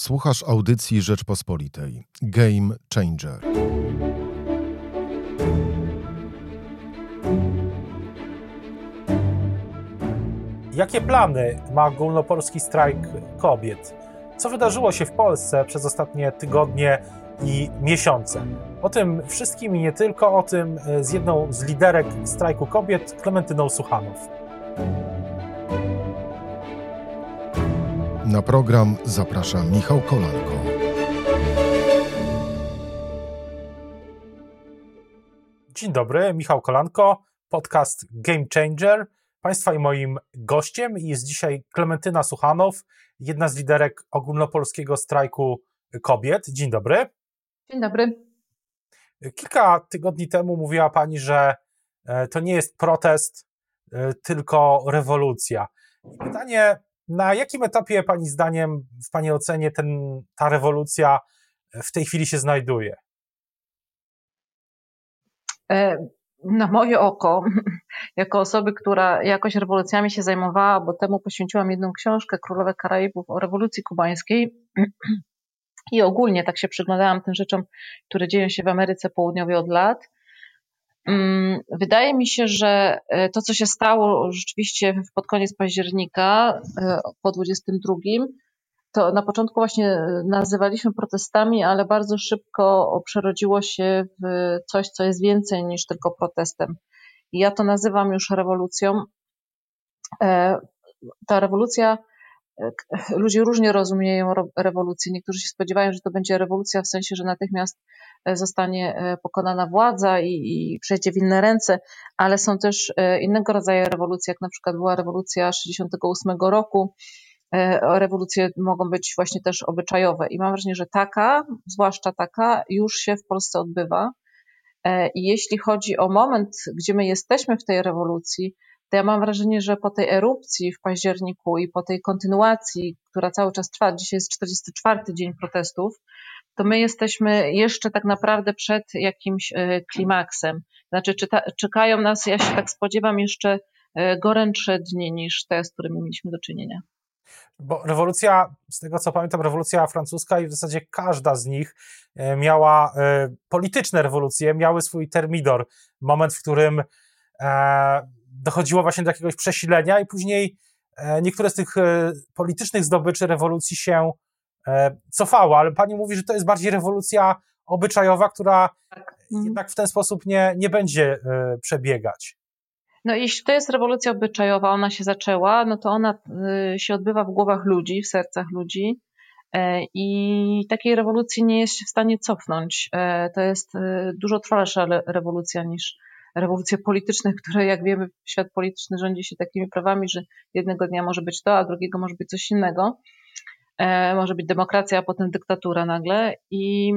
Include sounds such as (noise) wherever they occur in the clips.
Słuchasz audycji Rzeczpospolitej. Game Changer. Jakie plany ma ogólnopolski strajk kobiet? Co wydarzyło się w Polsce przez ostatnie tygodnie i miesiące? O tym wszystkim i nie tylko, o tym z jedną z liderek strajku kobiet, Klementyną Suchanow. Na program zaprasza Michał Kolanko. Dzień dobry, Michał Kolanko, podcast Game Changer. Państwa i moim gościem jest dzisiaj Klementyna Suchanow, jedna z liderek ogólnopolskiego strajku kobiet. Dzień dobry. Dzień dobry. Kilka tygodni temu mówiła Pani, że to nie jest protest, tylko rewolucja. Pytanie, na jakim etapie Pani zdaniem, w Pani ocenie, ten, ta rewolucja w tej chwili się znajduje? Na moje oko, (laughs) jako osoby, która jakoś rewolucjami się zajmowała, bo temu poświęciłam jedną książkę, Królowe Karaibów o rewolucji kubańskiej. (clears throat) I ogólnie tak się przyglądałam tym rzeczom, które dzieją się w Ameryce Południowej od lat. Wydaje mi się, że to, co się stało rzeczywiście pod koniec października, po 22, to na początku właśnie nazywaliśmy protestami, ale bardzo szybko przerodziło się w coś, co jest więcej niż tylko protestem. I ja to nazywam już rewolucją. Ta rewolucja, (laughs) ludzie różnie rozumieją rewolucję. Niektórzy się spodziewają, że to będzie rewolucja w sensie, że natychmiast zostanie pokonana władza i, i przejdzie w inne ręce, ale są też innego rodzaju rewolucje, jak na przykład była rewolucja 68 roku. Rewolucje mogą być właśnie też obyczajowe i mam wrażenie, że taka, zwłaszcza taka, już się w Polsce odbywa. I jeśli chodzi o moment, gdzie my jesteśmy w tej rewolucji, to ja mam wrażenie, że po tej erupcji w październiku i po tej kontynuacji, która cały czas trwa, dzisiaj jest 44 dzień protestów, to my jesteśmy jeszcze tak naprawdę przed jakimś klimaksem. Znaczy, czyta, czekają nas, ja się tak spodziewam, jeszcze gorętsze dni niż te, z którymi mieliśmy do czynienia. Bo rewolucja, z tego co pamiętam, rewolucja francuska i w zasadzie każda z nich miała polityczne rewolucje, miały swój termidor, moment, w którym dochodziło właśnie do jakiegoś przesilenia i później niektóre z tych politycznych zdobyczy rewolucji się cofało, ale pani mówi, że to jest bardziej rewolucja obyczajowa, która tak. jednak w ten sposób nie, nie będzie przebiegać. No jeśli to jest rewolucja obyczajowa, ona się zaczęła, no to ona się odbywa w głowach ludzi, w sercach ludzi i takiej rewolucji nie jest się w stanie cofnąć. To jest dużo trwalsza rewolucja niż rewolucje polityczne, które jak wiemy świat polityczny rządzi się takimi prawami, że jednego dnia może być to, a drugiego może być coś innego może być demokracja, a potem dyktatura nagle. I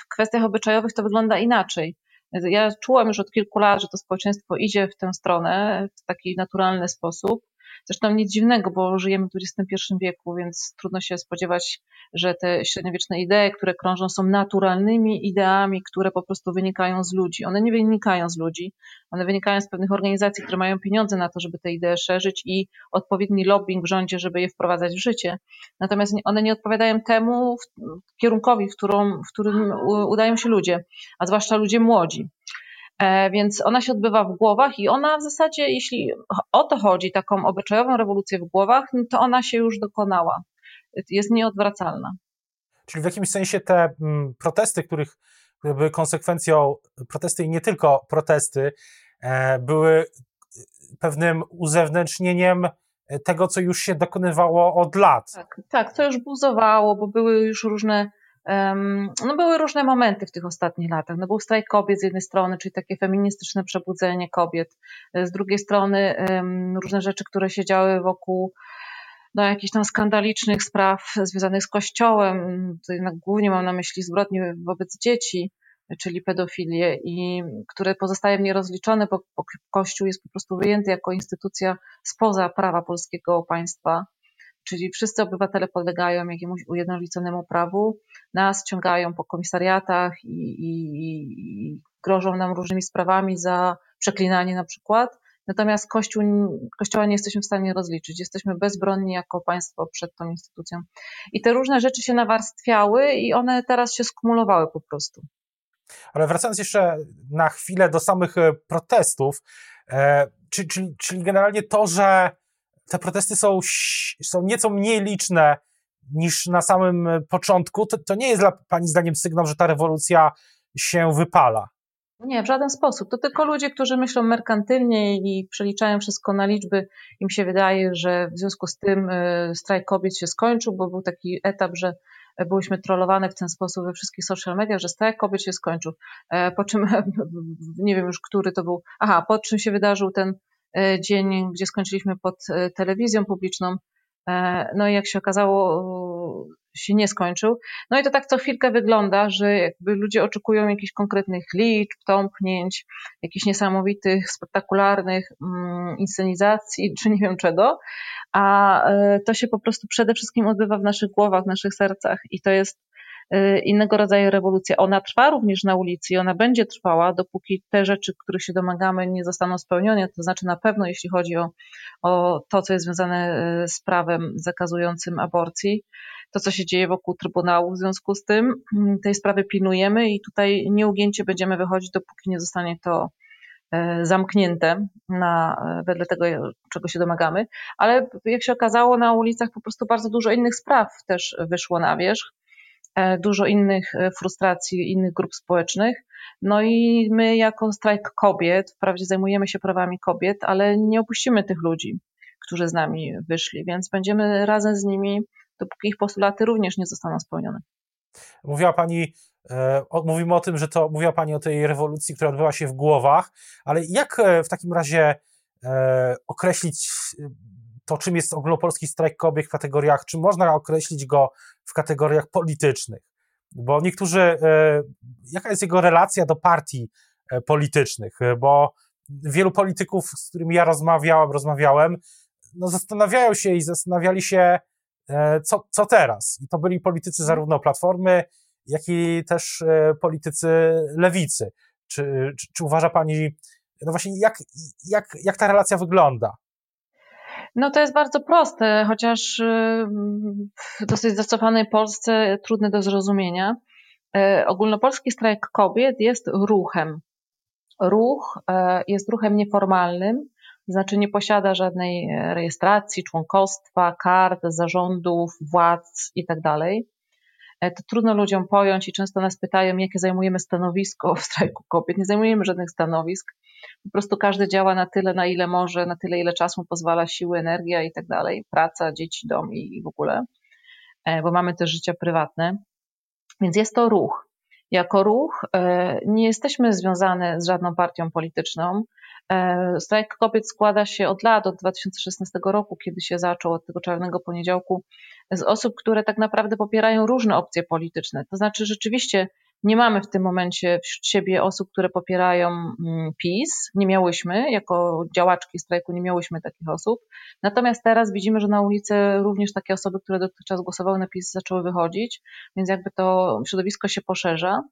w kwestiach obyczajowych to wygląda inaczej. Ja czułam już od kilku lat, że to społeczeństwo idzie w tę stronę w taki naturalny sposób. Zresztą nic dziwnego, bo żyjemy w XXI wieku, więc trudno się spodziewać, że te średniowieczne idee, które krążą, są naturalnymi ideami, które po prostu wynikają z ludzi. One nie wynikają z ludzi, one wynikają z pewnych organizacji, które mają pieniądze na to, żeby te idee szerzyć i odpowiedni lobbying w rządzie, żeby je wprowadzać w życie. Natomiast one nie odpowiadają temu kierunkowi, w, w którym udają się ludzie, a zwłaszcza ludzie młodzi. Więc ona się odbywa w głowach i ona w zasadzie, jeśli o to chodzi, taką obyczajową rewolucję w głowach, no to ona się już dokonała. Jest nieodwracalna. Czyli w jakimś sensie te protesty, których były konsekwencją, protesty i nie tylko protesty, były pewnym uzewnętrznieniem tego, co już się dokonywało od lat. Tak, tak co już buzowało, bo były już różne no były różne momenty w tych ostatnich latach. No był strajk kobiet z jednej strony, czyli takie feministyczne przebudzenie kobiet, z drugiej strony różne rzeczy, które się działy wokół no, jakichś tam skandalicznych spraw związanych z kościołem, jednak głównie mam na myśli zbrodnie wobec dzieci, czyli pedofilię, i które pozostają nierozliczone, bo Kościół jest po prostu wyjęty jako instytucja spoza prawa polskiego państwa czyli wszyscy obywatele podlegają jakiemuś ujednoliconemu prawu, nas ciągają po komisariatach i, i, i grożą nam różnymi sprawami za przeklinanie na przykład. Natomiast Kościół, Kościoła nie jesteśmy w stanie rozliczyć. Jesteśmy bezbronni jako państwo przed tą instytucją. I te różne rzeczy się nawarstwiały i one teraz się skumulowały po prostu. Ale wracając jeszcze na chwilę do samych e, protestów, e, czyli, czyli, czyli generalnie to, że te protesty są, są nieco mniej liczne niż na samym początku, to, to nie jest dla Pani zdaniem sygnał, że ta rewolucja się wypala. Nie, w żaden sposób. To tylko ludzie, którzy myślą merkantylnie i przeliczają wszystko na liczby. Im się wydaje, że w związku z tym e, strajk kobiet się skończył, bo był taki etap, że byłyśmy trollowane w ten sposób we wszystkich social mediach, że strajk kobiet się skończył. E, po czym, (laughs) nie wiem już, który to był, aha, po czym się wydarzył ten e, dzień, gdzie skończyliśmy pod telewizją publiczną, no i jak się okazało, się nie skończył. No i to tak co chwilkę wygląda, że jakby ludzie oczekują jakichś konkretnych liczb, tąpnięć, jakichś niesamowitych, spektakularnych mm, inscenizacji, czy nie wiem czego, a e, to się po prostu przede wszystkim odbywa w naszych głowach, w naszych sercach. I to jest e, innego rodzaju rewolucja. Ona trwa również na ulicy i ona będzie trwała, dopóki te rzeczy, których się domagamy, nie zostaną spełnione. To znaczy, na pewno, jeśli chodzi o, o to, co jest związane e, z prawem zakazującym aborcji, to, co się dzieje wokół Trybunału. W związku z tym mm, tej sprawy pilnujemy i tutaj nieugięcie będziemy wychodzić, dopóki nie zostanie to e, zamknięte na, wedle tego, czego się domagamy. Ale jak się okazało, na ulicach po prostu bardzo dużo innych spraw też wyszło na wierzch. E, dużo innych frustracji innych grup społecznych. No i my, jako strajk kobiet, wprawdzie zajmujemy się prawami kobiet, ale nie opuścimy tych ludzi, którzy z nami wyszli, więc będziemy razem z nimi dopóki ich postulaty również nie zostaną spełnione. Mówiła Pani, e, mówimy o tym, że to mówiła Pani o tej rewolucji, która odbyła się w głowach, ale jak e, w takim razie e, określić to, czym jest ogólnopolski strajk kobiet w kategoriach, czy można określić go w kategoriach politycznych? Bo niektórzy, jaka jest jego relacja do partii politycznych? Bo wielu polityków, z którymi ja rozmawiałem, rozmawiałem, no zastanawiają się i zastanawiali się, E, co, co teraz? I to byli politycy zarówno Platformy, jak i też e, politycy lewicy. Czy, czy, czy uważa Pani, no właśnie, jak, jak, jak ta relacja wygląda? No to jest bardzo proste, chociaż y, w dosyć zacofanej Polsce trudne do zrozumienia. E, ogólnopolski strajk kobiet jest ruchem. Ruch jest ruchem nieformalnym, znaczy nie posiada żadnej e, rejestracji, członkostwa, kart, zarządów, władz itd. Tak to trudno ludziom pojąć i często nas pytają, jakie zajmujemy stanowisko w strajku kobiet. Nie zajmujemy żadnych stanowisk. Po prostu każdy działa na tyle, na ile może, na tyle, ile czasu mu pozwala siły, energia i tak dalej. Praca, dzieci, dom i w ogóle. E, bo mamy też życie prywatne. Więc jest to ruch. Jako ruch e, nie jesteśmy związane z żadną partią polityczną. E, strajk kobiet składa się od lat, od 2016 roku, kiedy się zaczął, od tego czarnego poniedziałku, z osób, które tak naprawdę popierają różne opcje polityczne. To znaczy, rzeczywiście nie mamy w tym momencie wśród siebie osób, które popierają mm, PiS. Nie miałyśmy, jako działaczki strajku, nie miałyśmy takich osób. Natomiast teraz widzimy, że na ulicy również takie osoby, które dotychczas głosowały na PiS, zaczęły wychodzić, więc jakby to środowisko się poszerza.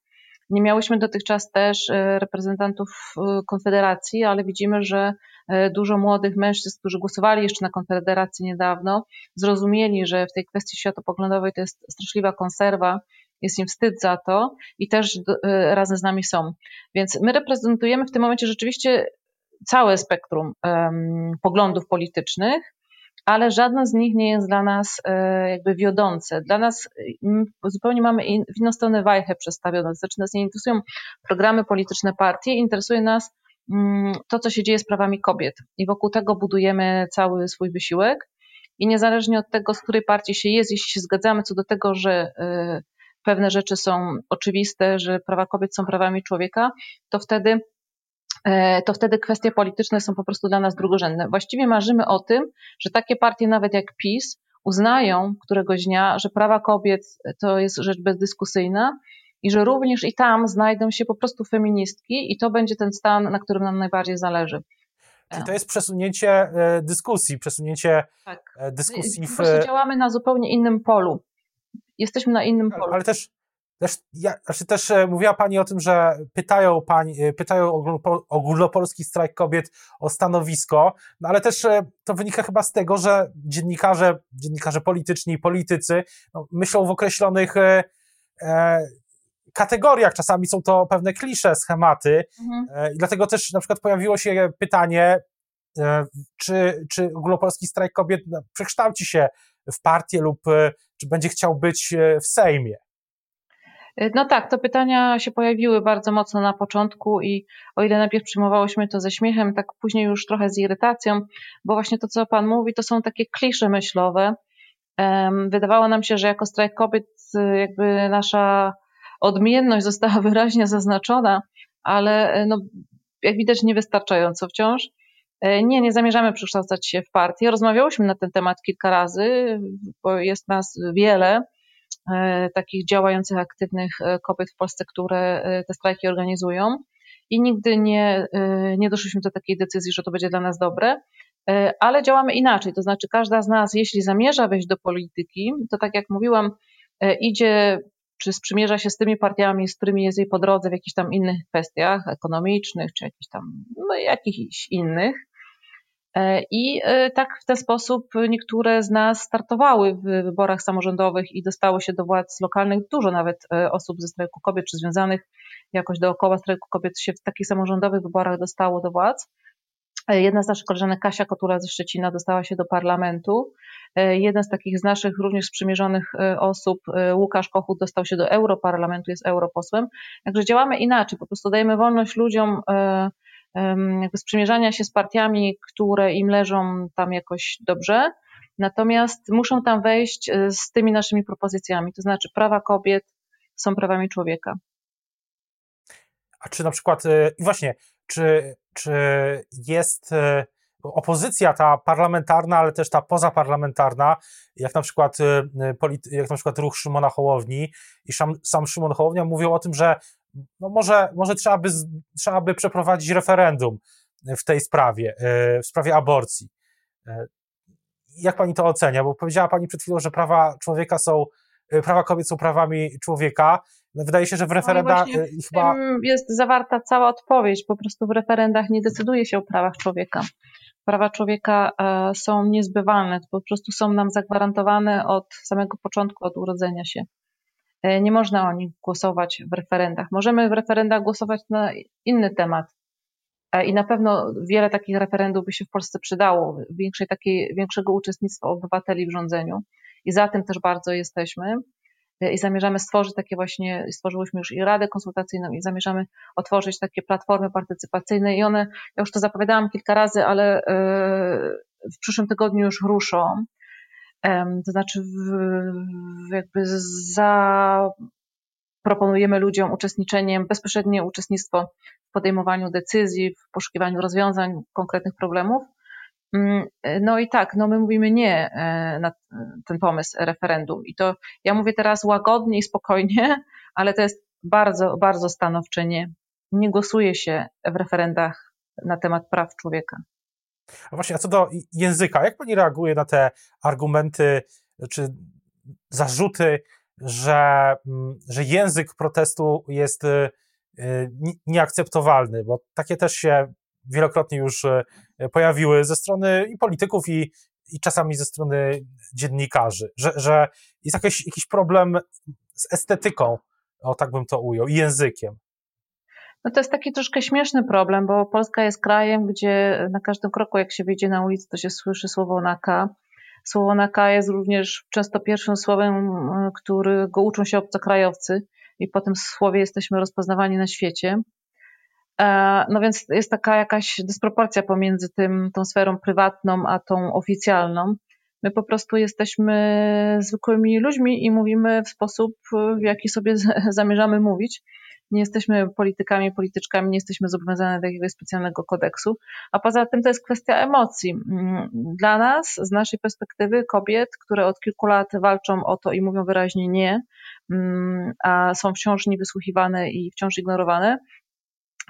Nie miałyśmy dotychczas też e, reprezentantów e, Konfederacji, ale widzimy, że e, dużo młodych mężczyzn, którzy głosowali jeszcze na Konfederację niedawno, zrozumieli, że w tej kwestii światopoglądowej to jest straszliwa konserwa, jest im wstyd za to i też razem z nami są. Więc my reprezentujemy w tym momencie rzeczywiście całe spektrum um, poglądów politycznych, ale żadne z nich nie jest dla nas e, jakby wiodące. Dla nas zupełnie mamy w inną stronę wajchę przestawioną. Znaczy nas nie interesują programy polityczne partii, interesuje nas to, co się dzieje z prawami kobiet. I wokół tego budujemy cały swój wysiłek. I niezależnie od tego, z której partii się jest, jeśli się zgadzamy co do tego, że e, pewne rzeczy są oczywiste, że prawa kobiet są prawami człowieka, to wtedy to wtedy kwestie polityczne są po prostu dla nas drugorzędne. Właściwie marzymy o tym, że takie partie, nawet jak PiS, uznają któregoś dnia, że prawa kobiet to jest rzecz bezdyskusyjna i że również i tam znajdą się po prostu feministki, i to będzie ten stan, na którym nam najbardziej zależy. Czyli to jest przesunięcie e, dyskusji, przesunięcie tak. E, dyskusji w. Po prostu działamy na zupełnie innym polu. Jesteśmy na innym polu. Ale też też, ja, znaczy też e, mówiła Pani o tym, że pytają, pani, e, pytają ogólnopolski strajk kobiet o stanowisko, no ale też e, to wynika chyba z tego, że dziennikarze, dziennikarze polityczni i politycy no, myślą w określonych e, kategoriach. Czasami są to pewne klisze, schematy mhm. e, i dlatego też na przykład pojawiło się pytanie, e, czy, czy ogólnopolski strajk kobiet no, przekształci się w partię lub czy będzie chciał być w Sejmie. No tak, te pytania się pojawiły bardzo mocno na początku i o ile najpierw przyjmowałyśmy to ze śmiechem, tak później już trochę z irytacją, bo właśnie to, co Pan mówi, to są takie klisze myślowe. Wydawało nam się, że jako strajk kobiet jakby nasza odmienność została (laughs) wyraźnie zaznaczona, ale no, jak widać niewystarczająco wciąż. Nie, nie zamierzamy przekształcać się w partię. Rozmawiałyśmy na ten temat kilka razy, bo jest nas wiele takich działających, aktywnych e, kobiet w Polsce, które e, te strajki organizują. I nigdy nie, nie doszliśmy do takiej decyzji, że to będzie dla nas dobre, ale działamy inaczej. To znaczy, każda z nas, jeśli zamierza wejść do polityki, to tak jak mówiłam, idzie czy sprzymierza się z tymi partiami, z którymi jest jej po drodze w jakichś tam innych kwestiach ekonomicznych, czy jakichś tam, no, jakichś innych. E, I e, tak w ten sposób niektóre z nas startowały w wyborach samorządowych i dostały się do władz lokalnych. Dużo nawet e, osób ze strajku kobiet, czy związanych jakoś dookoła strajku kobiet się w takich samorządowych wyborach dostało do władz. Jedna z naszych koleżanek, Kasia Kotura ze Szczecina, dostała się do parlamentu. Jeden z takich z naszych również sprzymierzonych osób, Łukasz Kochut, dostał się do Europarlamentu, jest europosłem. Także działamy inaczej, po prostu dajemy wolność ludziom jakby sprzymierzania się z partiami, które im leżą tam jakoś dobrze, natomiast muszą tam wejść e, z tymi naszymi propozycjami, to znaczy prawa kobiet są prawami człowieka. A czy na przykład, e, i właśnie, czy, czy jest e, opozycja ta parlamentarna, ale też ta pozaparlamentarna, jak na przykład, jak na przykład ruch Szymona Hołowni i sam, sam Szymon Hołownia mówią o tym, że no może, może trzeba, by, trzeba by przeprowadzić referendum w tej sprawie, e, w sprawie aborcji. E, jak pani to ocenia? Bo powiedziała pani przed chwilą, że prawa człowieka są, e, prawa kobiet są prawami człowieka. Wydaje się, że w no referendach no chyba. Jest zawarta cała odpowiedź. Po prostu w referendach nie decyduje się o prawach człowieka. Prawa człowieka są niezbywalne, po prostu są nam zagwarantowane od samego początku, od urodzenia się. E, nie można o nich głosować w referendach. Możemy w referendach głosować na inny temat. E, I na pewno wiele takich referendów by się w Polsce przydało, większej takiej, większego uczestnictwa obywateli w rządzeniu. I za tym też bardzo jesteśmy. E, I zamierzamy stworzyć takie właśnie, stworzyłyśmy już i Radę Konsultacyjną, i zamierzamy otworzyć takie platformy partycypacyjne. I one, ja już to zapowiadałam kilka razy, ale w przyszłym tygodniu już ruszą. To znaczy, jakby zaproponujemy ludziom uczestniczeniem, bezpośrednie uczestnictwo w podejmowaniu decyzji, w poszukiwaniu rozwiązań konkretnych problemów. Mm, no i tak, no my mówimy nie e, na ten pomysł referendum. I to ja mówię teraz łagodnie i spokojnie, (laughs) ale to jest bardzo, bardzo stanowcze nie. Nie głosuje się w referendach na temat praw człowieka. A właśnie, a co do języka, jak pani reaguje na te argumenty czy zarzuty, że, mm, że język protestu jest y, y, nieakceptowalny, bo takie też się wielokrotnie już y, pojawiły ze strony i polityków, i, i czasami ze strony dziennikarzy, że, że jest jakiś, jakiś problem z estetyką, o tak bym to ujął, i językiem. No to jest taki troszkę śmieszny problem, bo Polska jest krajem, gdzie na każdym kroku, jak się wyjdzie na ulicę, to się słyszy słowo na K. Słowo na K jest również często pierwszym słowem, którego uczą się obcokrajowcy i po tym słowie jesteśmy rozpoznawani na świecie. E, no więc jest taka jakaś dysproporcja pomiędzy tym, tą sferą prywatną, a tą oficjalną. My po prostu jesteśmy zwykłymi ludźmi i mówimy w sposób, w jaki sobie (laughs) zamierzamy mówić nie jesteśmy politykami, polityczkami, nie jesteśmy zobowiązani do jakiegoś specjalnego kodeksu, a poza tym to jest kwestia emocji. Mm, dla nas, z naszej perspektywy, kobiet, które od kilku lat walczą o to i mówią wyraźnie nie, mm, a są wciąż niewysłuchiwane i wciąż ignorowane,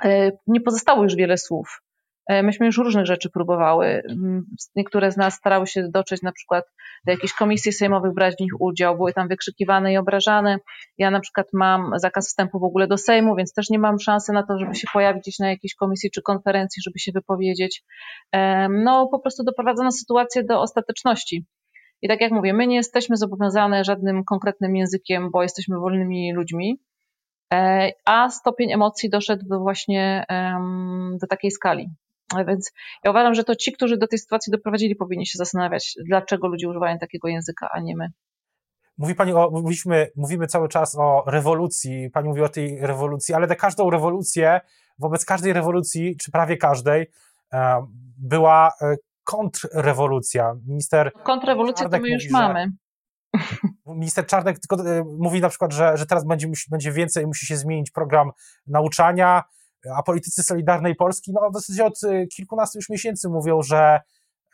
e, nie pozostało już wiele słów. E, myśmy już różnych rzeczy próbowały. Mm, niektóre z nas starały się dotrzeć na przykład do jakichś komisji sejmowych, brać w nich udział, były tam wykrzykiwane i obrażane. Ja na przykład mam zakaz wstępu w ogóle do Sejmu, więc też nie mam szansy na to, żeby się pojawić gdzieś na jakiejś komisji czy konferencji, żeby się wypowiedzieć. No po prostu doprowadzono sytuację do ostateczności. I tak jak mówię, my nie jesteśmy zobowiązane żadnym konkretnym językiem, bo jesteśmy wolnymi ludźmi, e, a stopień emocji doszedł właśnie do takiej skali. Więc ja uważam, że to ci, którzy do tej sytuacji doprowadzili, powinni się zastanawiać, dlaczego ludzie używają takiego języka, a nie my. Mówi pani o, mówiliśmy, mówimy cały czas o rewolucji, pani mówi o tej rewolucji, ale na każdą rewolucję, wobec każdej rewolucji, czy prawie każdej, e, była e, kontrrewolucja. Minister. Kontrrewolucję to my już mówi, mamy. (laughs) Minister Czarnek tylko mówi na przykład, że, że teraz będzie, będzie więcej, musi się zmienić program nauczania, a politycy Solidarnej Polski, no zasadzie od y, kilkunastu już miesięcy mówią, że,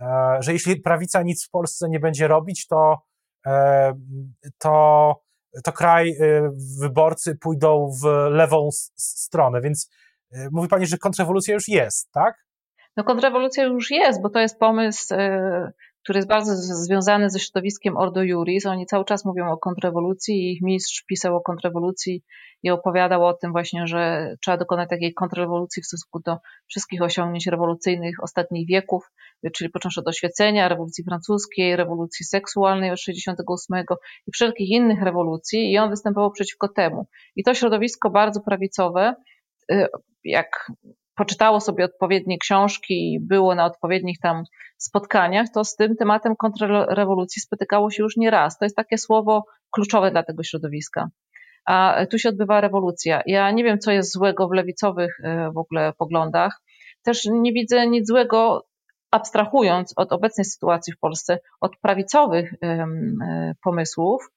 e, że jeśli prawica nic w Polsce nie będzie robić, to, e, to, to kraj, y, wyborcy pójdą w lewą stronę. Więc y, mówi pani, że kontrrewolucja już jest, tak? No kontrrewolucja już jest, bo to jest pomysł który jest bardzo związany ze środowiskiem Ordo Juris. Oni cały czas mówią o kontrrewolucji i ich mistrz pisał o kontrrewolucji i opowiadał o tym właśnie, że trzeba dokonać takiej kontrrewolucji w stosunku do wszystkich osiągnięć rewolucyjnych ostatnich wieków, czyli począwszy od oświecenia, rewolucji francuskiej, rewolucji seksualnej od 68 i wszelkich innych rewolucji i on występował przeciwko temu. I to środowisko bardzo prawicowe, y, jak poczytało sobie odpowiednie książki i było na odpowiednich tam spotkaniach, to z tym tematem kontrrewolucji spotykało się już nie raz. To jest takie słowo kluczowe dla tego środowiska. A tu się odbywa rewolucja. Ja nie wiem, co jest złego w lewicowych e, w ogóle poglądach. Też nie widzę nic złego, abstrahując od obecnej sytuacji w Polsce, od prawicowych e, pomysłów,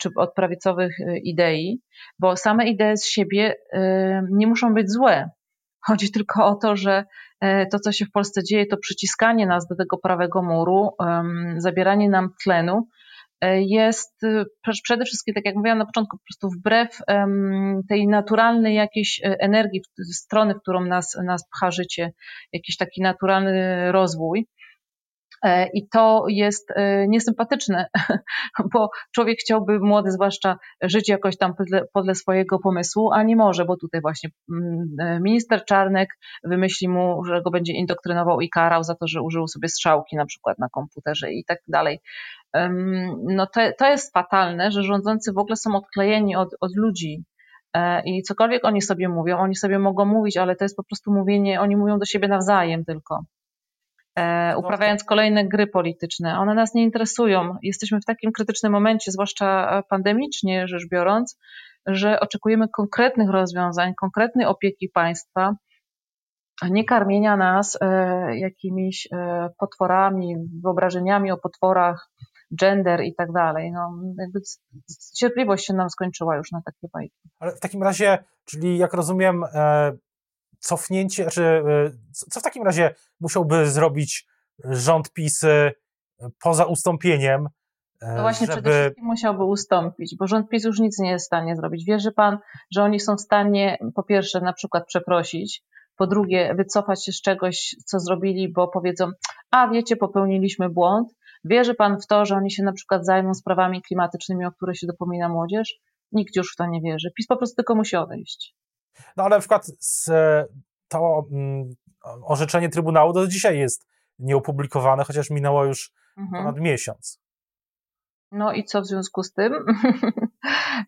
czy od prawicowych e, idei, bo same idee z siebie nie muszą być złe. Chodzi tylko o to, że e, to, co się w Polsce dzieje, to przyciskanie nas do tego prawego muru, zabieranie nam tlenu, e, jest e, przede wszystkim, tak jak mówiłam na początku, po prostu wbrew tej naturalnej jakiejś energii, strony, w którą nas, nas pcha życie, jakiś taki naturalny rozwój. E, I to jest e, niesympatyczne, (laughs) bo człowiek chciałby, młody zwłaszcza, żyć jakoś tam podle, swojego pomysłu, a nie może, bo tutaj właśnie mm, e, minister Czarnek wymyśli mu, że go będzie indoktrynował i karał za to, że użył sobie strzałki na przykład na komputerze i tak dalej. No to, to jest fatalne, że rządzący w ogóle są odklejeni od, od ludzi, i cokolwiek oni sobie mówią, oni sobie mogą mówić, ale to jest po prostu mówienie, oni mówią do siebie nawzajem tylko. E, no uprawiając kolejne gry polityczne. One nas nie interesują. Jesteśmy w takim krytycznym momencie, zwłaszcza pandemicznie rzecz biorąc, że oczekujemy konkretnych rozwiązań, konkretnej opieki państwa, a nie karmienia nas e, jakimiś e, potworami, wyobrażeniami o potworach, gender i tak dalej. No, jakby cierpliwość się nam skończyła już na takie bajki. Ale w takim razie, czyli jak rozumiem, cofnięcie, czy e, co w takim razie musiałby zrobić rząd PiS e, poza ustąpieniem? E, no właśnie, żeby... przede wszystkim musiałby ustąpić, bo rząd PiS już nic nie jest w stanie zrobić. Wierzy pan, że oni są w stanie, po pierwsze, na przykład przeprosić, po drugie, wycofać się z czegoś, co zrobili, bo powiedzą, a wiecie, popełniliśmy błąd. Wierzy pan w to, że oni się na przykład zajmą sprawami klimatycznymi, o które się dopomina młodzież? Nikt już w to nie wierzy. PiS po prostu tylko musi odejść. No ale na przykład to mm, orzeczenie Trybunału do dzisiaj jest nieopublikowane, chociaż minęło już mhm. ponad miesiąc. No i co w związku z tym? (laughs)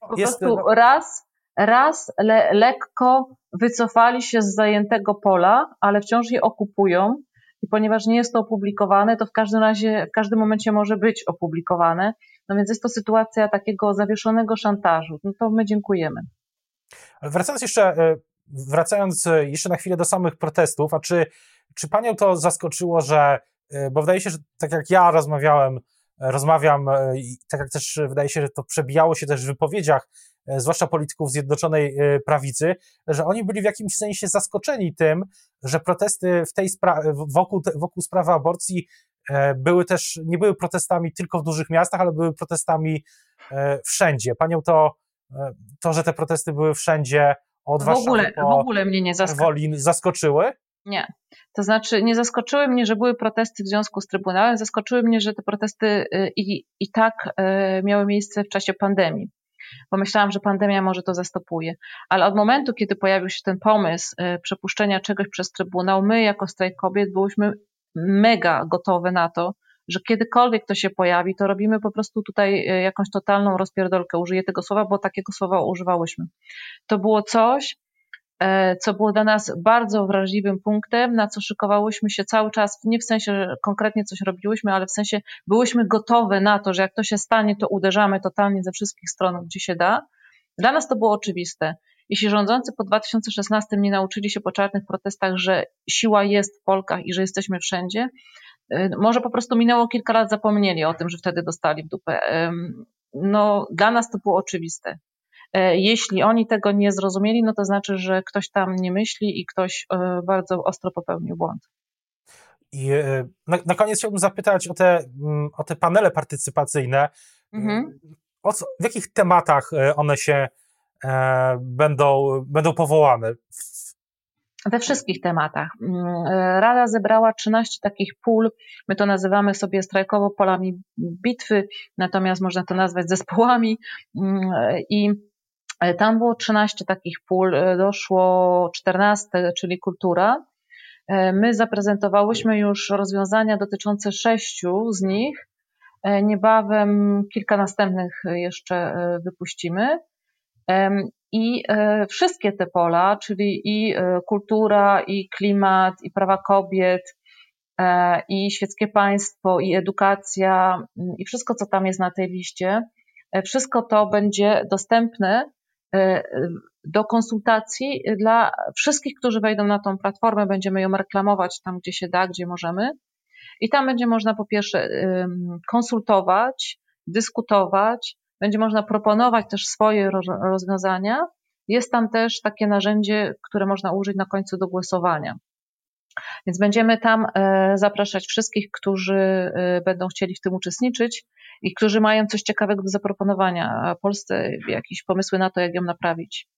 po jest, prostu no... raz, raz le, lekko wycofali się z zajętego pola, ale wciąż je okupują i ponieważ nie jest to opublikowane, to w każdym razie, w każdym momencie może być opublikowane. No więc jest to sytuacja takiego zawieszonego szantażu. No to my dziękujemy. Wracając jeszcze, e, wracając e, jeszcze na chwilę do samych protestów, a czy, czy panią to zaskoczyło, że, e, bo wydaje się, że tak jak ja rozmawiałem, rozmawiam i tak jak też wydaje się, że to przebijało się też w wypowiedziach, zwłaszcza polityków Zjednoczonej Prawicy, że oni byli w jakimś sensie zaskoczeni tym, że protesty w tej sprawie, wokół, wokół sprawy aborcji były też, nie były protestami tylko w dużych miastach, ale były protestami wszędzie. Panią to to, że te protesty były wszędzie od w ogóle, w ogóle mnie nie zaskoczyły. zaskoczyły? Nie. To znaczy, nie zaskoczyły mnie, że były protesty w związku z Trybunałem, zaskoczyły mnie, że te protesty y, i, i tak y, miały miejsce w czasie pandemii. Pomyślałam, że pandemia może to zastopuje. Ale od momentu, kiedy pojawił się ten pomysł y, przepuszczenia czegoś przez Trybunał, my jako strajk kobiet byłyśmy mega gotowe na to, że kiedykolwiek to się pojawi, to robimy po prostu tutaj jakąś totalną rozpierdolkę. Użyję tego słowa, bo takiego słowa używałyśmy. To było coś, E, co było dla nas bardzo wrażliwym punktem, na co szykowałyśmy się cały czas, nie w sensie, że konkretnie coś robiłyśmy, ale w sensie byłyśmy gotowe na to, że jak to się stanie, to uderzamy totalnie ze wszystkich stron, gdzie się da. Dla nas to było oczywiste. Jeśli rządzący po 2016 nie nauczyli się po czarnych protestach, że siła jest w Polkach i że jesteśmy wszędzie, e, może po prostu minęło kilka lat, zapomnieli o tym, że wtedy dostali w dupę. No, dla nas to było oczywiste. E, jeśli oni tego nie zrozumieli, no to znaczy, że ktoś tam nie myśli i ktoś e, bardzo ostro popełnił błąd. I e, na, na koniec chciałbym zapytać o te, mm, o te panele partycypacyjne. Mhm. O co, w jakich tematach one się e, będą, będą powołane? We wszystkich tematach. Mm, Rada zebrała 13 takich pól. My to nazywamy sobie strajkowo polami bitwy, natomiast można to nazwać zespołami. Mm, I E, tam było 13 takich pól, e, doszło 14, czyli kultura. E, my zaprezentowałyśmy już rozwiązania dotyczące sześciu z nich. Niebawem kilka następnych jeszcze wypuścimy. I wszystkie te pola, czyli i kultura, i klimat, i prawa kobiet, i świeckie państwo, i edukacja, i wszystko, co tam jest na tej liście, wszystko to będzie dostępne E, do konsultacji dla wszystkich, którzy wejdą na tą platformę. Będziemy ją reklamować tam, gdzie się da, gdzie możemy. I tam będzie można po pierwsze konsultować, dyskutować, będzie można proponować też swoje rozwiązania. Jest tam też takie narzędzie, które można użyć na końcu do głosowania. Więc będziemy tam e, zapraszać wszystkich, którzy e, będą chcieli w tym uczestniczyć i którzy mają coś ciekawego do zaproponowania Polsce, jakieś pomysły na to, jak ją naprawić.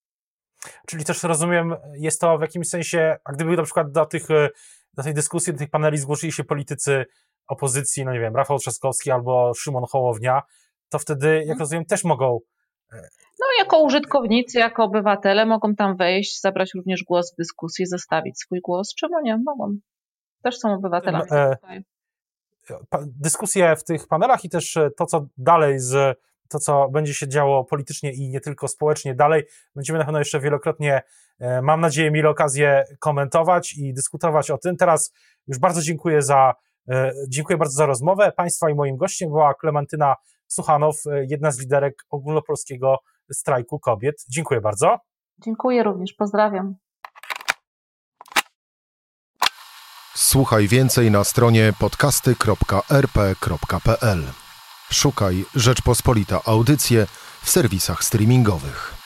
Czyli też rozumiem, jest to w jakimś sensie, a gdyby na przykład do, tych, e, do tej dyskusji, do tych paneli zgłosili się politycy opozycji, no nie wiem, Rafał Trzaskowski albo Szymon Hołownia, to wtedy, jak mhm. rozumiem, też mogą no, jako użytkownicy, jako obywatele mogą tam wejść, zabrać również głos w dyskusji, zostawić swój głos. Czemu nie? Mogą. Też są obywatelami. E, dyskusje w tych panelach i też e, to, co dalej z to, co będzie się działo politycznie i nie tylko społecznie dalej, będziemy na pewno jeszcze wielokrotnie, e, mam nadzieję, mieli okazję komentować i dyskutować o tym. Teraz już bardzo dziękuję za, e, dziękuję bardzo za rozmowę. Państwa i moim gościem była Klementyna Suchanow, jedna z liderek ogólnopolskiego strajku kobiet. Dziękuję bardzo. Dziękuję również, pozdrawiam. Słuchaj więcej na stronie podcasty.rp.pl. Szukaj Rzeczpospolita Audycje w serwisach streamingowych.